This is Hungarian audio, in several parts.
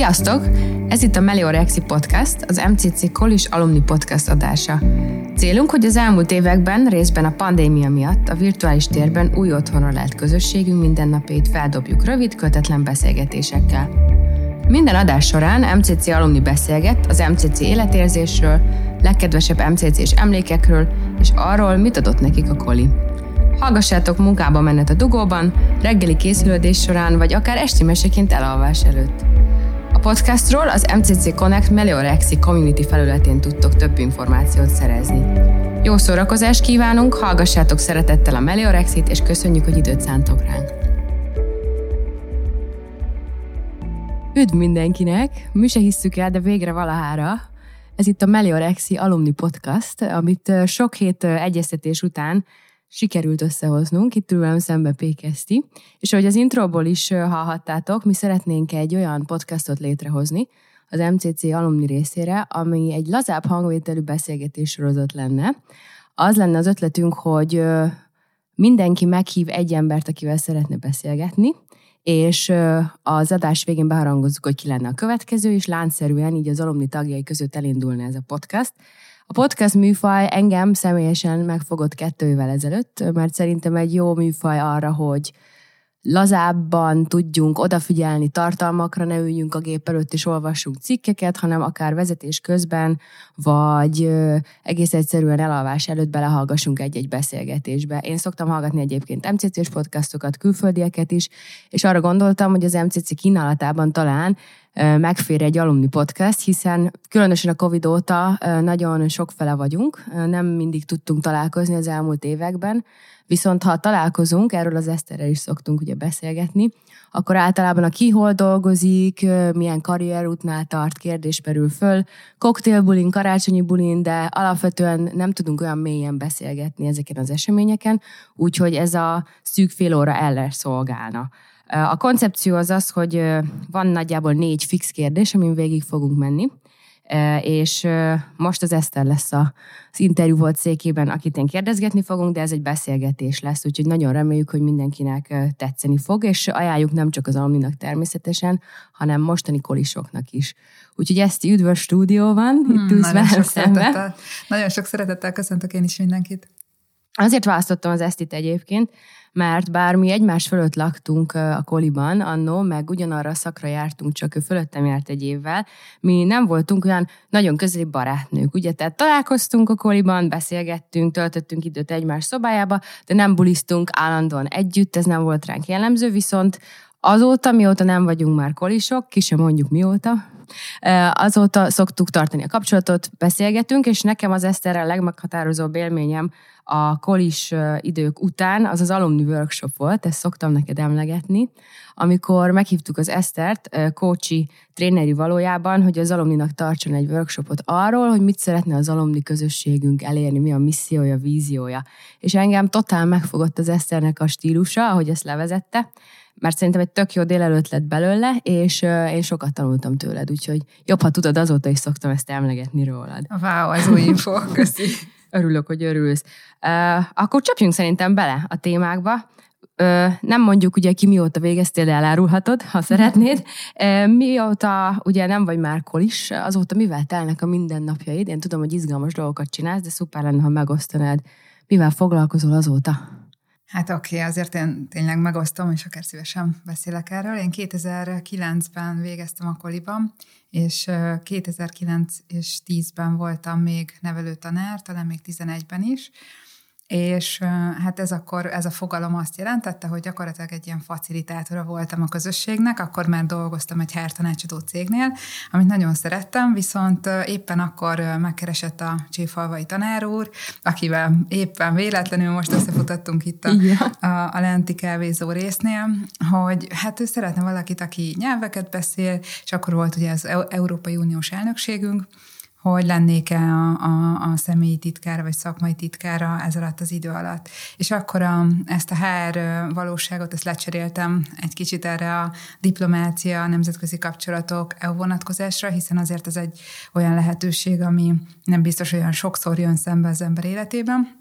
Sziasztok! Ez itt a Meliorexi Podcast, az MCC Kolis Alumni Podcast adása. Célunk, hogy az elmúlt években, részben a pandémia miatt a virtuális térben új otthonra lett közösségünk mindennapjait feldobjuk rövid, kötetlen beszélgetésekkel. Minden adás során MCC alumni beszélget az MCC életérzésről, legkedvesebb MCC-s emlékekről, és arról, mit adott nekik a koli. Hallgassátok munkába menet a dugóban, reggeli készülődés során, vagy akár esti meseként elalvás előtt. Podcastról az MCC Connect Meliorexi community felületén tudtok több információt szerezni. Jó szórakozást kívánunk, hallgassátok szeretettel a Meliorexit, és köszönjük, hogy időt szántok ránk. Üdv mindenkinek! Mi se hisszük el, de végre valahára. Ez itt a Meliorexi Alumni Podcast, amit sok hét egyeztetés után sikerült összehoznunk, itt ül velem szembe Pékeszti, és ahogy az introból is hallhattátok, mi szeretnénk egy olyan podcastot létrehozni az MCC alumni részére, ami egy lazább hangvételű beszélgetés sorozat lenne. Az lenne az ötletünk, hogy mindenki meghív egy embert, akivel szeretne beszélgetni, és az adás végén beharangozzuk, hogy ki lenne a következő, és láncszerűen így az alumni tagjai között elindulna ez a podcast. A podcast műfaj engem személyesen megfogott kettő évvel ezelőtt, mert szerintem egy jó műfaj arra, hogy lazábban tudjunk odafigyelni tartalmakra, ne üljünk a gép előtt és olvassunk cikkeket, hanem akár vezetés közben, vagy egész egyszerűen elalvás előtt belehallgassunk egy-egy beszélgetésbe. Én szoktam hallgatni egyébként MCC-s podcastokat, külföldieket is, és arra gondoltam, hogy az MCC kínálatában talán megfér egy alumni podcast, hiszen különösen a Covid óta nagyon sokfele vagyunk, nem mindig tudtunk találkozni az elmúlt években, viszont ha találkozunk, erről az Eszterrel is szoktunk ugye beszélgetni, akkor általában a ki hol dolgozik, milyen karrierútnál tart, kérdés perül föl, koktélbulin, karácsonyi bulin, de alapvetően nem tudunk olyan mélyen beszélgetni ezeken az eseményeken, úgyhogy ez a szűk fél óra eller szolgálna. A koncepció az az, hogy van nagyjából négy fix kérdés, amin végig fogunk menni, és most az Eszter lesz az interjú volt székében, akit én kérdezgetni fogunk, de ez egy beszélgetés lesz, úgyhogy nagyon reméljük, hogy mindenkinek tetszeni fog, és ajánljuk nem csak az alumninak természetesen, hanem mostani kolisoknak is. Úgyhogy ezt üdvös stúdió van, hmm, itt ülsz velem szembe. Nagyon sok szeretettel köszöntök én is mindenkit. Azért választottam az Esztit egyébként, mert bár mi egymás fölött laktunk a koliban annó, meg ugyanarra a szakra jártunk, csak ő fölöttem járt egy évvel, mi nem voltunk olyan nagyon közeli barátnők, ugye? Tehát találkoztunk a koliban, beszélgettünk, töltöttünk időt egymás szobájába, de nem bulisztunk állandóan együtt, ez nem volt ránk jellemző, viszont azóta, mióta nem vagyunk már kolisok, ki sem mondjuk mióta, azóta szoktuk tartani a kapcsolatot, beszélgetünk, és nekem az Eszterrel legmeghatározóbb élményem a kolis idők után az az alumni workshop volt, ezt szoktam neked emlegetni, amikor meghívtuk az Esztert, kócsi tréneri valójában, hogy az alumninak tartson egy workshopot arról, hogy mit szeretne az alumni közösségünk elérni, mi a missziója, víziója. És engem totál megfogott az Eszternek a stílusa, ahogy ezt levezette, mert szerintem egy tök jó délelőtt lett belőle, és uh, én sokat tanultam tőled, úgyhogy jobb, ha tudod, azóta is szoktam ezt emlegetni rólad. Wow, ez új info, köszi. Örülök, hogy örülsz. Uh, akkor csapjunk szerintem bele a témákba. Uh, nem mondjuk ugye ki mióta végeztél, de elárulhatod, ha szeretnéd. Uh, mióta ugye nem vagy már kolis, azóta mivel telnek a mindennapjaid? Én tudom, hogy izgalmas dolgokat csinálsz, de szuper lenne, ha megosztanád. Mivel foglalkozol azóta? Hát oké, okay, azért én tényleg megosztom, és akár szívesen beszélek erről. Én 2009-ben végeztem a koliban, és 2009 és 10-ben voltam még nevelőtanár, talán még 11-ben is, és hát ez akkor, ez a fogalom azt jelentette, hogy gyakorlatilag egy ilyen facilitátora voltam a közösségnek, akkor már dolgoztam egy tanácsadó cégnél, amit nagyon szerettem, viszont éppen akkor megkeresett a Cséfalvai tanár úr, akivel éppen véletlenül most összefutottunk itt a, a, a lenti kávézó résznél, hogy hát ő szeretne valakit, aki nyelveket beszél, és akkor volt ugye az Európai Uniós elnökségünk, hogy lennék-e a, a, a személyi titkára, vagy szakmai titkára ez alatt az idő alatt. És akkor a, ezt a HR valóságot, ezt lecseréltem egy kicsit erre a diplomácia, a nemzetközi kapcsolatok EU vonatkozásra, hiszen azért ez egy olyan lehetőség, ami nem biztos olyan sokszor jön szembe az ember életében.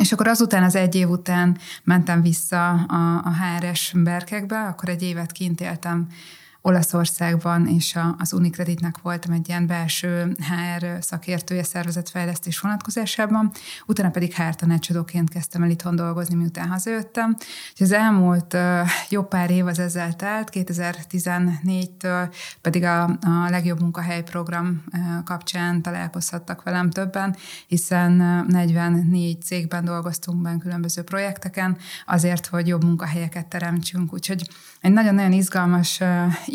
És akkor azután, az egy év után mentem vissza a, a HRS berkekbe, akkor egy évet kint éltem Olaszországban, és a, az Unicreditnek voltam egy ilyen belső HR szakértője szervezetfejlesztés vonatkozásában, utána pedig HR tanácsadóként kezdtem el itthon dolgozni, miután hazajöttem. És az elmúlt jó pár év az ezzel telt, 2014-től pedig a, a legjobb munkahely program kapcsán találkozhattak velem többen, hiszen uh, 44 cégben dolgoztunk benne különböző projekteken, azért, hogy jobb munkahelyeket teremtsünk. Úgyhogy egy nagyon-nagyon izgalmas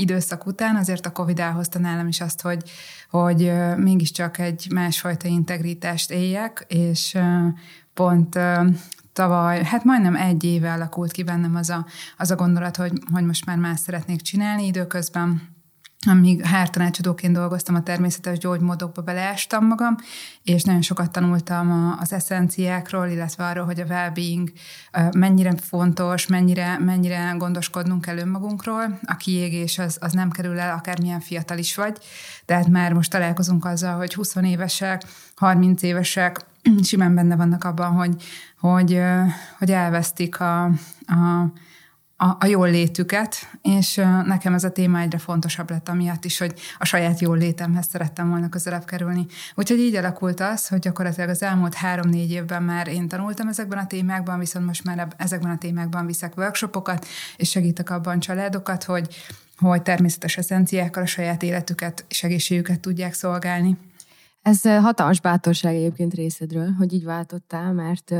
időszak után azért a Covid elhozta nálam is azt, hogy, hogy mégiscsak egy másfajta integritást éljek, és pont tavaly, hát majdnem egy éve alakult ki bennem az a, az a gondolat, hogy, hogy most már más szeretnék csinálni időközben amíg hártanácsadóként dolgoztam, a természetes gyógymódokba beleástam magam, és nagyon sokat tanultam az eszenciákról, illetve arról, hogy a well-being mennyire fontos, mennyire, mennyire gondoskodnunk kell önmagunkról. A kiégés az, az nem kerül el, akármilyen fiatal is vagy. Tehát már most találkozunk azzal, hogy 20 évesek, 30 évesek simán benne vannak abban, hogy, hogy, hogy elvesztik a, a a, a jól létüket, és nekem ez a téma egyre fontosabb lett amiatt is, hogy a saját jól létemhez szerettem volna közelebb kerülni. Úgyhogy így alakult az, hogy gyakorlatilag az elmúlt három-négy évben már én tanultam ezekben a témákban, viszont most már ezekben a témákban viszek workshopokat, és segítek abban családokat, hogy, hogy természetes eszenciákkal a saját életüket és egészségüket tudják szolgálni. Ez hatalmas bátorság egyébként részedről, hogy így váltottál, mert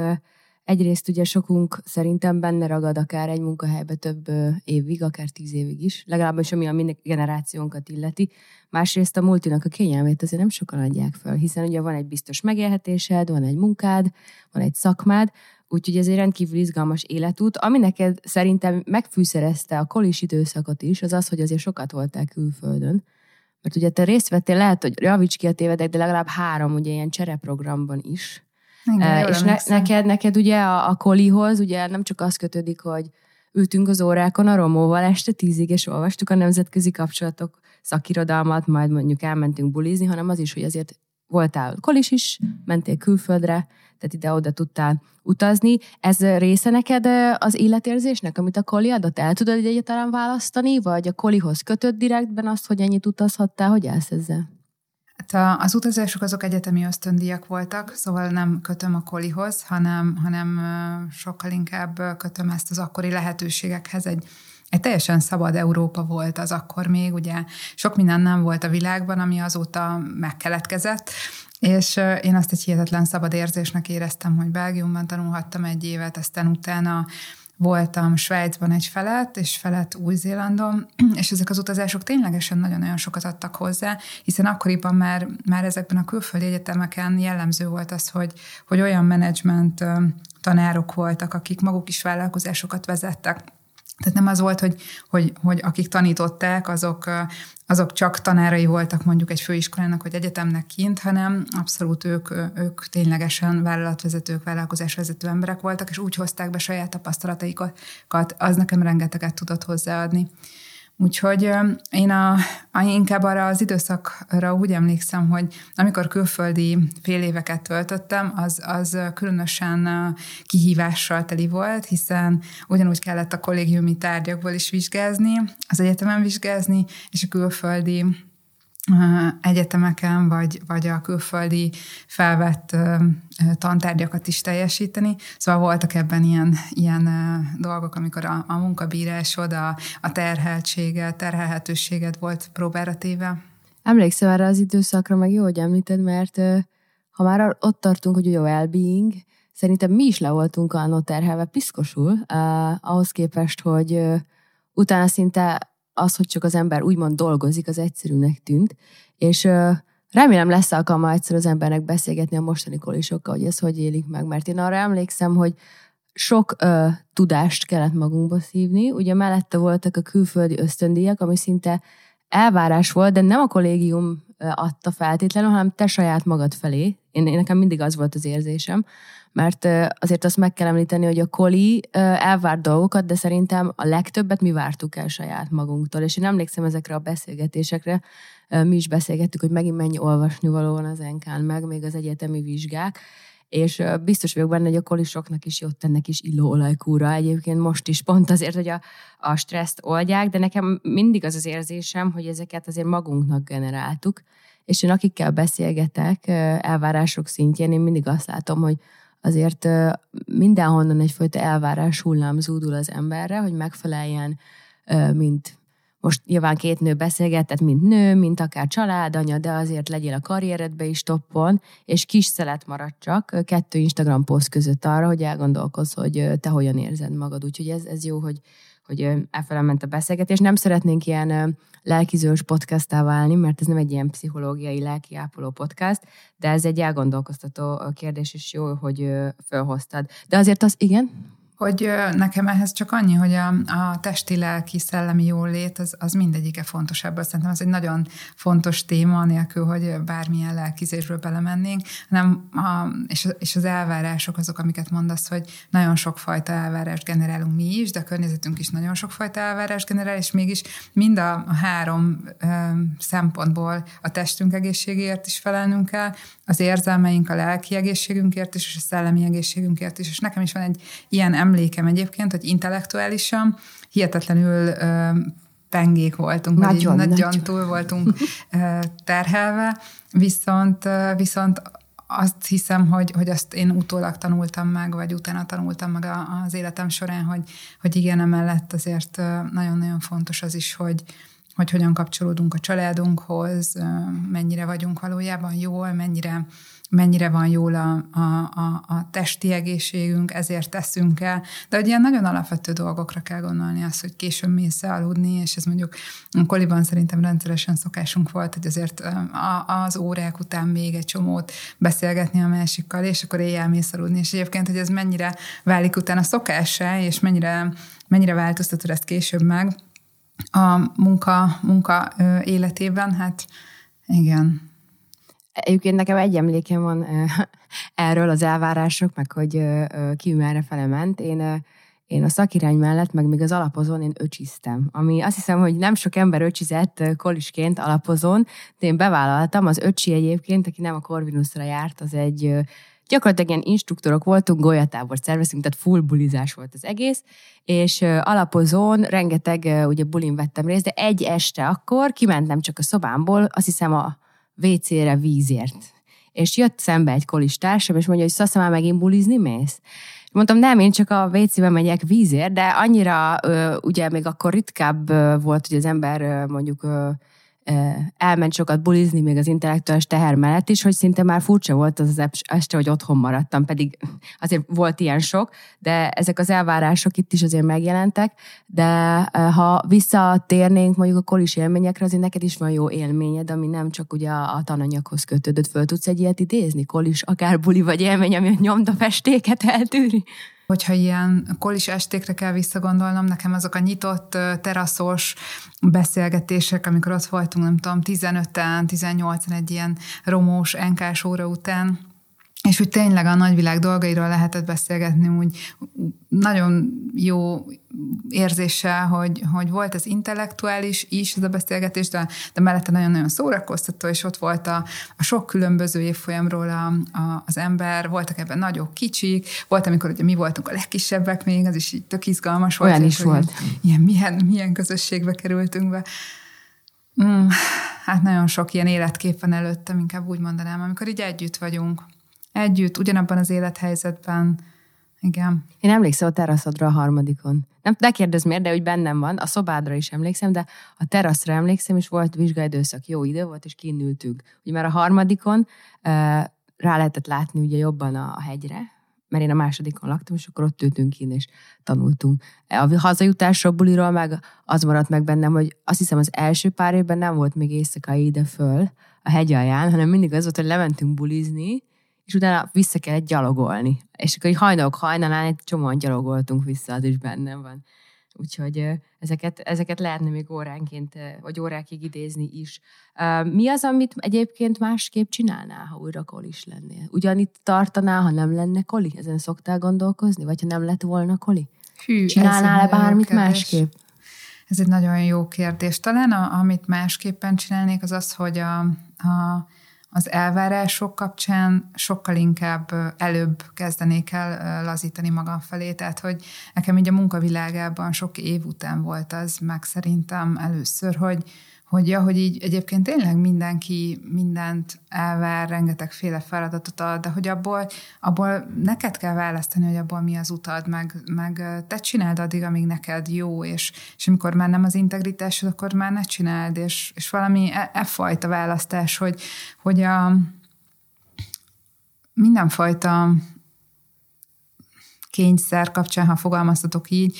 Egyrészt ugye sokunk szerintem benne ragad akár egy munkahelybe több évig, akár tíz évig is, legalábbis ami a mi generációnkat illeti. Másrészt a multinak a kényelmét azért nem sokan adják fel, hiszen ugye van egy biztos megélhetésed, van egy munkád, van egy szakmád, úgyhogy ez egy rendkívül izgalmas életút. Ami neked szerintem megfűszerezte a kolis időszakot is, az az, hogy azért sokat voltál külföldön. Mert ugye te részt vettél, lehet, hogy javíts ki a tévedek, de legalább három ugye ilyen csereprogramban is igen, és ne, neked, neked ugye a, a kolihoz ugye nem csak az kötődik, hogy ültünk az órákon a Romóval este tízig, és olvastuk a nemzetközi kapcsolatok szakirodalmat, majd mondjuk elmentünk bulizni, hanem az is, hogy azért voltál kolis is, mentél külföldre, tehát ide-oda tudtál utazni. Ez része neked az életérzésnek, amit a koli adott? El tudod egyáltalán választani, vagy a kolihoz kötött direktben azt, hogy ennyit utazhattál? Hogy állsz ezzel? Hát az utazások azok egyetemi ösztöndíjak voltak, szóval nem kötöm a kolihoz, hanem, hanem sokkal inkább kötöm ezt az akkori lehetőségekhez. Egy, egy teljesen szabad Európa volt az akkor még, ugye sok minden nem volt a világban, ami azóta megkeletkezett, és én azt egy hihetetlen szabad érzésnek éreztem, hogy Belgiumban tanulhattam egy évet, aztán utána voltam Svájcban egy felet, és felet Új-Zélandon, és ezek az utazások ténylegesen nagyon-nagyon sokat adtak hozzá, hiszen akkoriban már, már ezekben a külföldi egyetemeken jellemző volt az, hogy, hogy olyan menedzsment tanárok voltak, akik maguk is vállalkozásokat vezettek, tehát nem az volt, hogy, hogy, hogy akik tanították, azok, azok csak tanárai voltak mondjuk egy főiskolának vagy egyetemnek kint, hanem abszolút ők, ők ténylegesen vállalatvezetők, vállalkozásvezető emberek voltak, és úgy hozták be saját tapasztalataikat, az nekem rengeteget tudott hozzáadni. Úgyhogy én a, a, inkább arra az időszakra úgy emlékszem, hogy amikor külföldi fél éveket töltöttem, az, az különösen kihívással teli volt, hiszen ugyanúgy kellett a kollégiumi tárgyakból is vizsgázni, az egyetemen vizsgázni, és a külföldi egyetemeken, vagy, vagy a külföldi felvett tantárgyakat is teljesíteni. Szóval voltak ebben ilyen, ilyen dolgok, amikor a, a munkabírásod, a, a terheltsége, terhelhetőséged volt próbára téve. Emlékszem erre az időszakra, meg jó, hogy említed, mert ha már ott tartunk, hogy a well-being, szerintem mi is le voltunk a terhelve piszkosul, ahhoz képest, hogy utána szinte az, hogy csak az ember úgymond dolgozik, az egyszerűnek tűnt, és remélem lesz alkalma egyszer az embernek beszélgetni a mostani kolisokkal, hogy ez hogy élik meg, mert én arra emlékszem, hogy sok ö, tudást kellett magunkba szívni, ugye mellette voltak a külföldi ösztöndíjak, ami szinte elvárás volt, de nem a kollégium adta feltétlenül, hanem te saját magad felé. Én, én nekem mindig az volt az érzésem, mert azért azt meg kell említeni, hogy a koli elvárt dolgokat, de szerintem a legtöbbet mi vártuk el saját magunktól, és én emlékszem ezekre a beszélgetésekre, mi is beszélgettük, hogy megint mennyi olvasnivaló van az enkán meg, még az egyetemi vizsgák, és biztos vagyok benne, hogy a kolisoknak is jót tennek is illóolajkúra. Egyébként most is pont azért, hogy a, a stresszt oldják, de nekem mindig az az érzésem, hogy ezeket azért magunknak generáltuk, és én akikkel beszélgetek elvárások szintjén, én mindig azt látom, hogy azért mindenhonnan egyfajta elvárás hullám zúdul az emberre, hogy megfeleljen, mint most nyilván két nő beszélgetett, mint nő, mint akár családanya, de azért legyél a karrieredbe is toppon, és kis szelet marad csak kettő Instagram poszt között arra, hogy elgondolkozz, hogy te hogyan érzed magad. Úgyhogy ez, ez jó, hogy, hogy elfelem ment a beszélgetés. Nem szeretnénk ilyen lelkizős podcastá válni, mert ez nem egy ilyen pszichológiai lelkiápoló podcast, de ez egy elgondolkoztató kérdés, és jó, hogy felhoztad. De azért az, igen? Hogy nekem ehhez csak annyi, hogy a, a testi, lelki, szellemi jólét az, az mindegyike fontos ebből. Szerintem ez egy nagyon fontos téma, nélkül, hogy bármilyen lelkizésből belemennénk, hanem a, és, és az elvárások azok, amiket mondasz, hogy nagyon sokfajta elvárást generálunk mi is, de a környezetünk is nagyon sokfajta elvárást generál, és mégis mind a, három ö, szempontból a testünk egészségéért is felelnünk kell, az érzelmeink, a lelki egészségünkért is, és a szellemi egészségünkért is. És nekem is van egy ilyen emlékem egyébként, hogy intellektuálisan hihetetlenül pengék voltunk, nagyon, vagy nagyon, nagyon túl voltunk terhelve, viszont, viszont azt hiszem, hogy, hogy azt én utólag tanultam meg, vagy utána tanultam meg az életem során, hogy, hogy igen, emellett azért nagyon-nagyon fontos az is, hogy, hogy hogyan kapcsolódunk a családunkhoz, mennyire vagyunk valójában jól, mennyire, mennyire van jól a, a, a, a testi egészségünk, ezért teszünk el. De hogy ilyen nagyon alapvető dolgokra kell gondolni, az, hogy későn mész aludni, és ez mondjuk koliban szerintem rendszeresen szokásunk volt, hogy azért az órák után még egy csomót beszélgetni a másikkal, és akkor éjjel mész aludni, és egyébként, hogy ez mennyire válik utána szokássá, és mennyire, mennyire változtatod ezt később meg, a munka, munka életében, hát igen. Egyébként nekem egy emlékem van erről az elvárások, meg hogy ki merre fele ment. Én, én a szakirány mellett, meg még az alapozón én öcsiztem, ami azt hiszem, hogy nem sok ember öcsizett kolisként alapozón, de én bevállaltam, az öcsi egyébként, aki nem a Corvinusra járt, az egy gyakorlatilag ilyen instruktorok voltunk, golyatábort szerveztünk, tehát full bulizás volt az egész, és alapozón rengeteg ugye bulin vettem részt, de egy este akkor kimentem csak a szobámból, azt hiszem a WC-re vízért. És jött szembe egy kolis társam, és mondja, hogy szasza már megint bulizni mész? Mondtam, nem, én csak a WC-be megyek vízért, de annyira, ugye még akkor ritkább volt, hogy az ember mondjuk elment sokat bulizni még az intellektuális teher mellett is, hogy szinte már furcsa volt az az este, hogy otthon maradtam, pedig azért volt ilyen sok, de ezek az elvárások itt is azért megjelentek, de ha visszatérnénk mondjuk a kolis élményekre, azért neked is van jó élményed, ami nem csak ugye a tananyaghoz kötődött, föl tudsz egy ilyet idézni, kolis, akár buli vagy élmény, ami a nyomda festéket eltűri? Hogyha ilyen kolis estékre kell visszagondolnom, nekem azok a nyitott teraszos beszélgetések, amikor ott voltunk, nem tudom, 15-en, 18-en egy ilyen romós NK óra után, és úgy tényleg a nagyvilág dolgairól lehetett beszélgetni, úgy nagyon jó érzéssel, hogy, hogy volt az intellektuális is ez a beszélgetés, de, de mellette nagyon-nagyon szórakoztató, és ott volt a, a sok különböző évfolyamról a, a, az ember, voltak ebben nagyok, kicsik, volt, amikor ugye mi voltunk a legkisebbek még, az is így tök izgalmas volt. Olyan is volt. Ilyen, milyen, milyen közösségbe kerültünk be. Mm, hát nagyon sok ilyen életkép van előttem, inkább úgy mondanám, amikor így együtt vagyunk együtt, ugyanabban az élethelyzetben. Igen. Én emlékszem a teraszodra a harmadikon. Nem, ne kérdezz miért, de hogy bennem van. A szobádra is emlékszem, de a teraszra emlékszem, és volt vizsgaidőszak, jó idő volt, és kinültünk. Ugye már a harmadikon rá lehetett látni ugye jobban a, a hegyre, mert én a másodikon laktam, és akkor ott ültünk ki, és tanultunk. A hazajutásra buliról meg az maradt meg bennem, hogy azt hiszem az első pár évben nem volt még éjszakai ide föl a hegy alján, hanem mindig az volt, hogy lementünk bulizni, és utána vissza kellett gyalogolni. És akkor egy hajnalok hajnalán egy csomóan gyalogoltunk vissza, az is bennem van. Úgyhogy ezeket, ezeket lehetne még óránként, vagy órákig idézni is. Mi az, amit egyébként másképp csinálnál, ha újra kolis lennél? Ugyanitt tartanál, ha nem lenne koli? Ezen szoktál gondolkozni? Vagy ha nem lett volna koli? Hű, Csinálnál-e bármit kérdés. másképp? Ez egy nagyon jó kérdés. Talán a, amit másképpen csinálnék, az az, hogy a, a az elvárások kapcsán sokkal inkább előbb kezdenék el lazítani magam felé. Tehát, hogy nekem így a munkavilágában sok év után volt az meg szerintem először, hogy, hogy ja, hogy így egyébként tényleg mindenki mindent elvár, rengetegféle feladatot ad, de hogy abból, abból neked kell választani, hogy abból mi az utad, meg, meg te csináld addig, amíg neked jó, és, és amikor már nem az integritásod, akkor már ne csináld, és, és valami e, e fajta választás, hogy, hogy a mindenfajta kényszer kapcsán, ha fogalmaztatok így,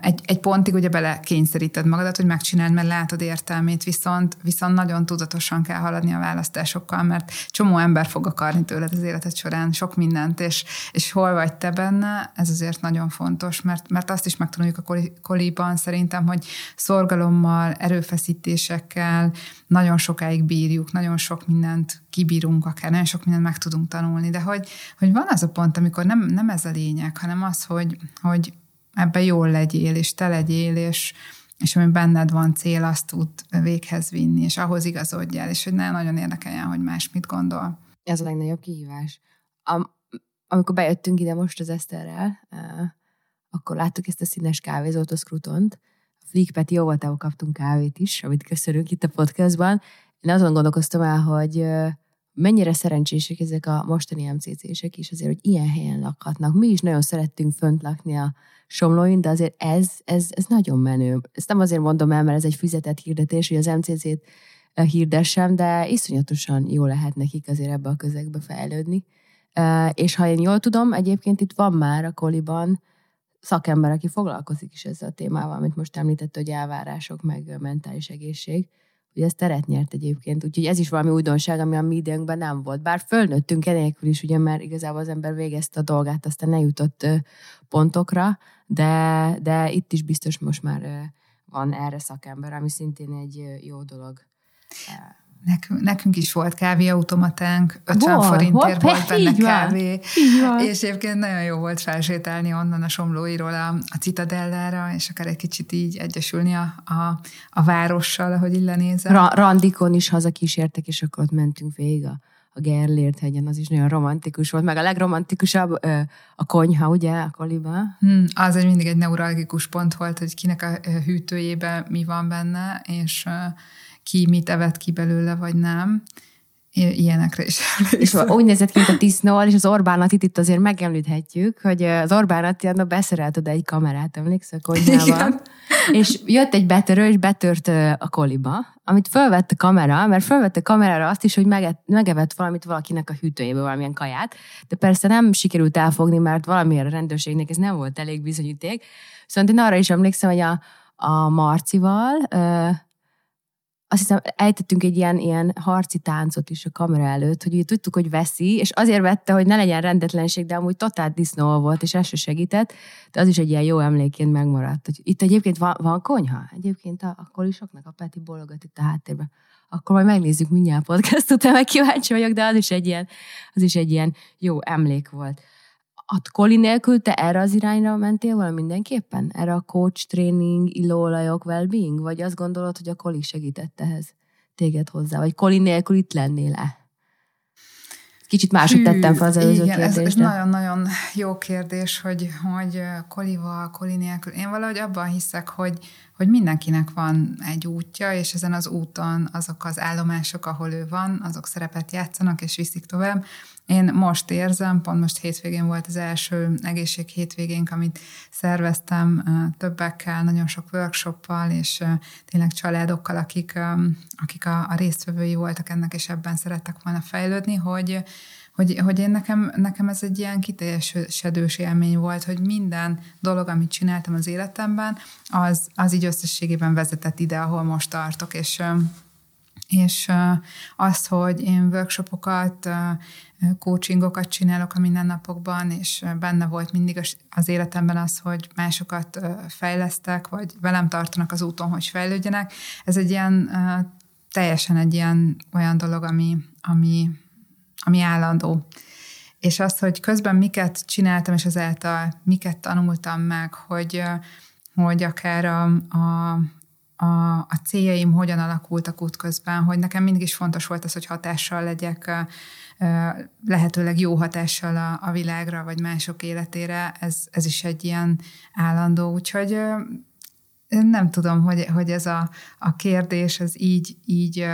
egy, egy pontig ugye bele kényszeríted magadat, hogy megcsináld, mert látod értelmét, viszont, viszont nagyon tudatosan kell haladni a választásokkal, mert csomó ember fog akarni tőled az életed során sok mindent, és, és hol vagy te benne, ez azért nagyon fontos, mert, mert azt is megtanuljuk a koliban szerintem, hogy szorgalommal, erőfeszítésekkel nagyon sokáig bírjuk, nagyon sok mindent kibírunk akár, nagyon sok mindent meg tudunk tanulni, de hogy, hogy van az a pont, amikor nem, nem ez a lényeg, hanem az, hogy, hogy ebben jól legyél, és te legyél, és, és ami benned van cél, azt tud véghez vinni, és ahhoz igazodjál, és hogy ne nagyon érdekeljen, hogy más mit gondol. Ez a legnagyobb kihívás. Am, amikor bejöttünk ide most az Eszterrel, uh, akkor láttuk ezt a színes kávézót, a Scrutont. A Flick jó voltából kaptunk kávét is, amit köszönünk itt a podcastban. Én azon gondolkoztam el, hogy uh, mennyire szerencsések ezek a mostani MCC-sek is azért, hogy ilyen helyen lakhatnak. Mi is nagyon szerettünk fönt lakni a Somlóin, de azért ez, ez, ez nagyon menő. Ezt nem azért mondom el, mert ez egy fizetett hirdetés, hogy az MCC-t eh, hirdessem, de iszonyatosan jó lehet nekik azért ebbe a közegbe fejlődni. Eh, és ha én jól tudom, egyébként itt van már a koliban szakember, aki foglalkozik is ezzel a témával, amit most említett, hogy elvárások, meg mentális egészség hogy ez teret nyert egyébként, úgyhogy ez is valami újdonság, ami a mi időnkben nem volt. Bár fölnőttünk enélkül is, ugye, mert igazából az ember végezte a dolgát, aztán ne jutott pontokra, de, de itt is biztos most már van erre szakember, ami szintén egy jó dolog. Nekünk, nekünk is volt kávéautomatánk, 50 volt, forintért volt, volt benne kávé, van. és egyébként nagyon jó volt felsétálni onnan a Somlóiról a, a Citadellára, és akár egy kicsit így egyesülni a, a, a várossal, ahogy illenézem. Ra- randikon is hazakísértek, és akkor ott mentünk végig a, a Gerlért hegyen, az is nagyon romantikus volt, meg a legromantikusabb a konyha, ugye, a koliba. Hmm, az egy mindig egy neuralgikus pont volt, hogy kinek a hűtőjében mi van benne, és ki mit evett ki belőle, vagy nem. Ilyenekre is És úgy nézett ki, mint a disznóval, és az Orbán Attit itt azért megemlíthetjük, hogy az Orbán Atti annak beszerelt oda egy kamerát, emlékszel, konyhában. És jött egy betörő, és betört a koliba, amit fölvett a kamera, mert fölvette a kamerára azt is, hogy megevett valamit valakinek a hűtőjéből, valamilyen kaját, de persze nem sikerült elfogni, mert valamiért a rendőrségnek ez nem volt elég bizonyíték. Szóval én arra is emlékszem, hogy a, a Marcival azt hiszem, ejtettünk egy ilyen, ilyen harci táncot is a kamera előtt, hogy ugye tudtuk, hogy veszi, és azért vette, hogy ne legyen rendetlenség, de amúgy totál disznó volt, és ez se segített, de az is egy ilyen jó emléként megmaradt. Hogy itt egyébként van, van konyha? Egyébként a, a kolisoknak a Peti bologat itt a háttérben. Akkor majd megnézzük mindjárt podcast után, meg kíváncsi vagyok, de az is egy ilyen, az is egy ilyen jó emlék volt a Koli nélkül te erre az irányra mentél volna mindenképpen? Erre a coach, training, illóolajok, well-being? Vagy azt gondolod, hogy a Koli segített ehhez téged hozzá? Vagy Koli nélkül itt lennél-e? Kicsit máshogy tettem fel az előző igen, kérdést. Ez, ez nagyon-nagyon jó kérdés, hogy, hogy kolival, koli nélkül. Én valahogy abban hiszek, hogy, hogy mindenkinek van egy útja, és ezen az úton azok az állomások, ahol ő van, azok szerepet játszanak, és viszik tovább. Én most érzem, pont most hétvégén volt az első egészség hétvégénk, amit szerveztem többekkel, nagyon sok workshoppal, és tényleg családokkal, akik, akik a, a résztvevői voltak ennek, és ebben szerettek volna fejlődni, hogy, hogy, hogy én nekem, nekem ez egy ilyen kiteljesedős élmény volt, hogy minden dolog, amit csináltam az életemben, az, az így összességében vezetett ide, ahol most tartok, és és az, hogy én workshopokat, coachingokat csinálok a mindennapokban, és benne volt mindig az életemben az, hogy másokat fejlesztek, vagy velem tartanak az úton, hogy fejlődjenek. Ez egy ilyen teljesen egy ilyen olyan dolog, ami, ami, ami állandó. És az, hogy közben miket csináltam, és ezáltal miket tanultam meg, hogy, hogy akár a, a a, a céljaim hogyan alakultak útközben, hogy nekem mindig is fontos volt az, hogy hatással legyek, lehetőleg jó hatással a, a világra, vagy mások életére, ez, ez is egy ilyen állandó, úgyhogy nem tudom, hogy, hogy ez a, a kérdés, ez így, így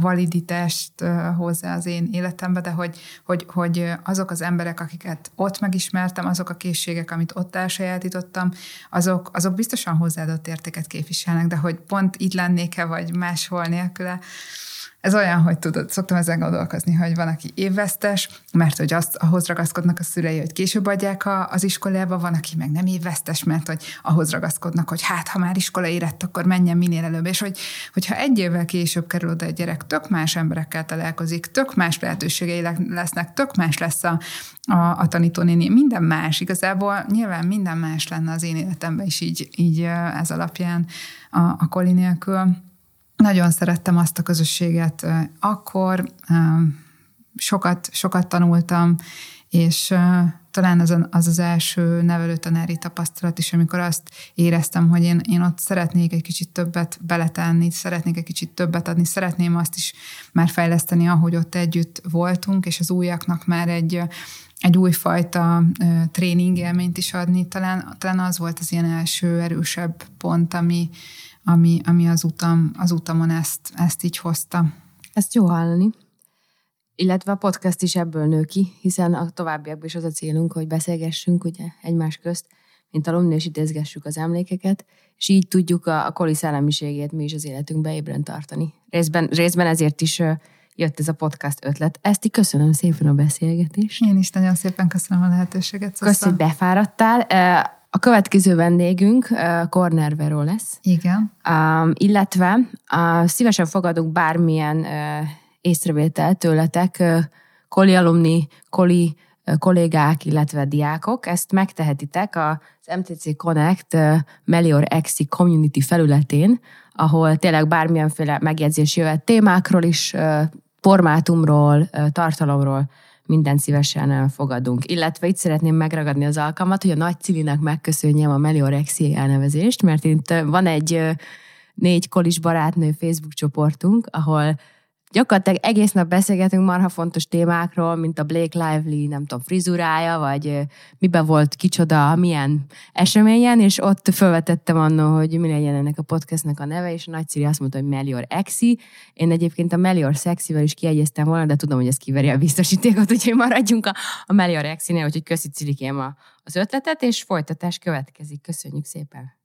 validitást hozzá az én életembe, de hogy, hogy, hogy azok az emberek, akiket ott megismertem, azok a készségek, amit ott elsajátítottam, azok, azok biztosan hozzáadott értéket képviselnek, de hogy pont itt lennék-e, vagy máshol nélküle, ez olyan, hogy tudod, szoktam ezen gondolkozni, hogy van, aki évvesztes, mert hogy azt, ahhoz ragaszkodnak a szülei, hogy később adják a, az iskolába, van, aki meg nem évvesztes, mert hogy ahhoz ragaszkodnak, hogy hát, ha már iskola érett, akkor menjen minél előbb. És hogy, hogyha egy évvel később kerül oda egy gyerek, tök más emberekkel találkozik, tök más lehetőségei lesznek, tök más lesz a, a, a tanítónéni, minden más. Igazából nyilván minden más lenne az én életemben is így, így ez alapján a, a koli nélkül nagyon szerettem azt a közösséget akkor, sokat, sokat tanultam, és talán az, az az első nevelőtanári tapasztalat is, amikor azt éreztem, hogy én, én ott szeretnék egy kicsit többet beletenni, szeretnék egy kicsit többet adni, szeretném azt is már fejleszteni, ahogy ott együtt voltunk, és az újaknak már egy, egy újfajta tréning élményt is adni. Talán, talán az volt az ilyen első erősebb pont, ami, ami, ami az, utam, az utamon ezt, ezt így hozta. Ezt jó hallani. Illetve a podcast is ebből nő ki, hiszen a továbbiakban is az a célunk, hogy beszélgessünk ugye egymás közt, mint alumni, és idézgessük az emlékeket, és így tudjuk a, a koli szellemiségét mi is az életünkbe ébren tartani. Részben, részben ezért is jött ez a podcast ötlet. Ezt így köszönöm szépen a beszélgetést. Én is nagyon szépen köszönöm a lehetőséget. Köszönöm, hogy befáradtál. A következő vendégünk uh, Corner Vero lesz. Igen. Um, illetve uh, szívesen fogadunk bármilyen uh, észrevételt tőletek, uh, koli alumni, koli uh, kollégák, illetve diákok. Ezt megtehetitek az MTC Connect uh, Melior Exi Community felületén, ahol tényleg bármilyenféle megjegyzés jöhet témákról is, uh, formátumról, uh, tartalomról, mindent szívesen fogadunk. Illetve itt szeretném megragadni az alkalmat, hogy a nagy Cilinek megköszönjem a Meliorexi elnevezést, mert itt van egy négy kolis barátnő Facebook csoportunk, ahol gyakorlatilag egész nap beszélgetünk marha fontos témákról, mint a Blake Lively, nem tudom, frizurája, vagy miben volt kicsoda, milyen eseményen, és ott felvetettem annó, hogy mi legyen ennek a podcastnek a neve, és a nagyszerű azt mondta, hogy Melior Exi. Én egyébként a Melior Sexivel is kiegyeztem volna, de tudom, hogy ez kiveri a biztosítékot, úgyhogy maradjunk a, a Melior Exi-nél, úgyhogy köszi Cilikém a, az ötletet, és folytatás következik. Köszönjük szépen!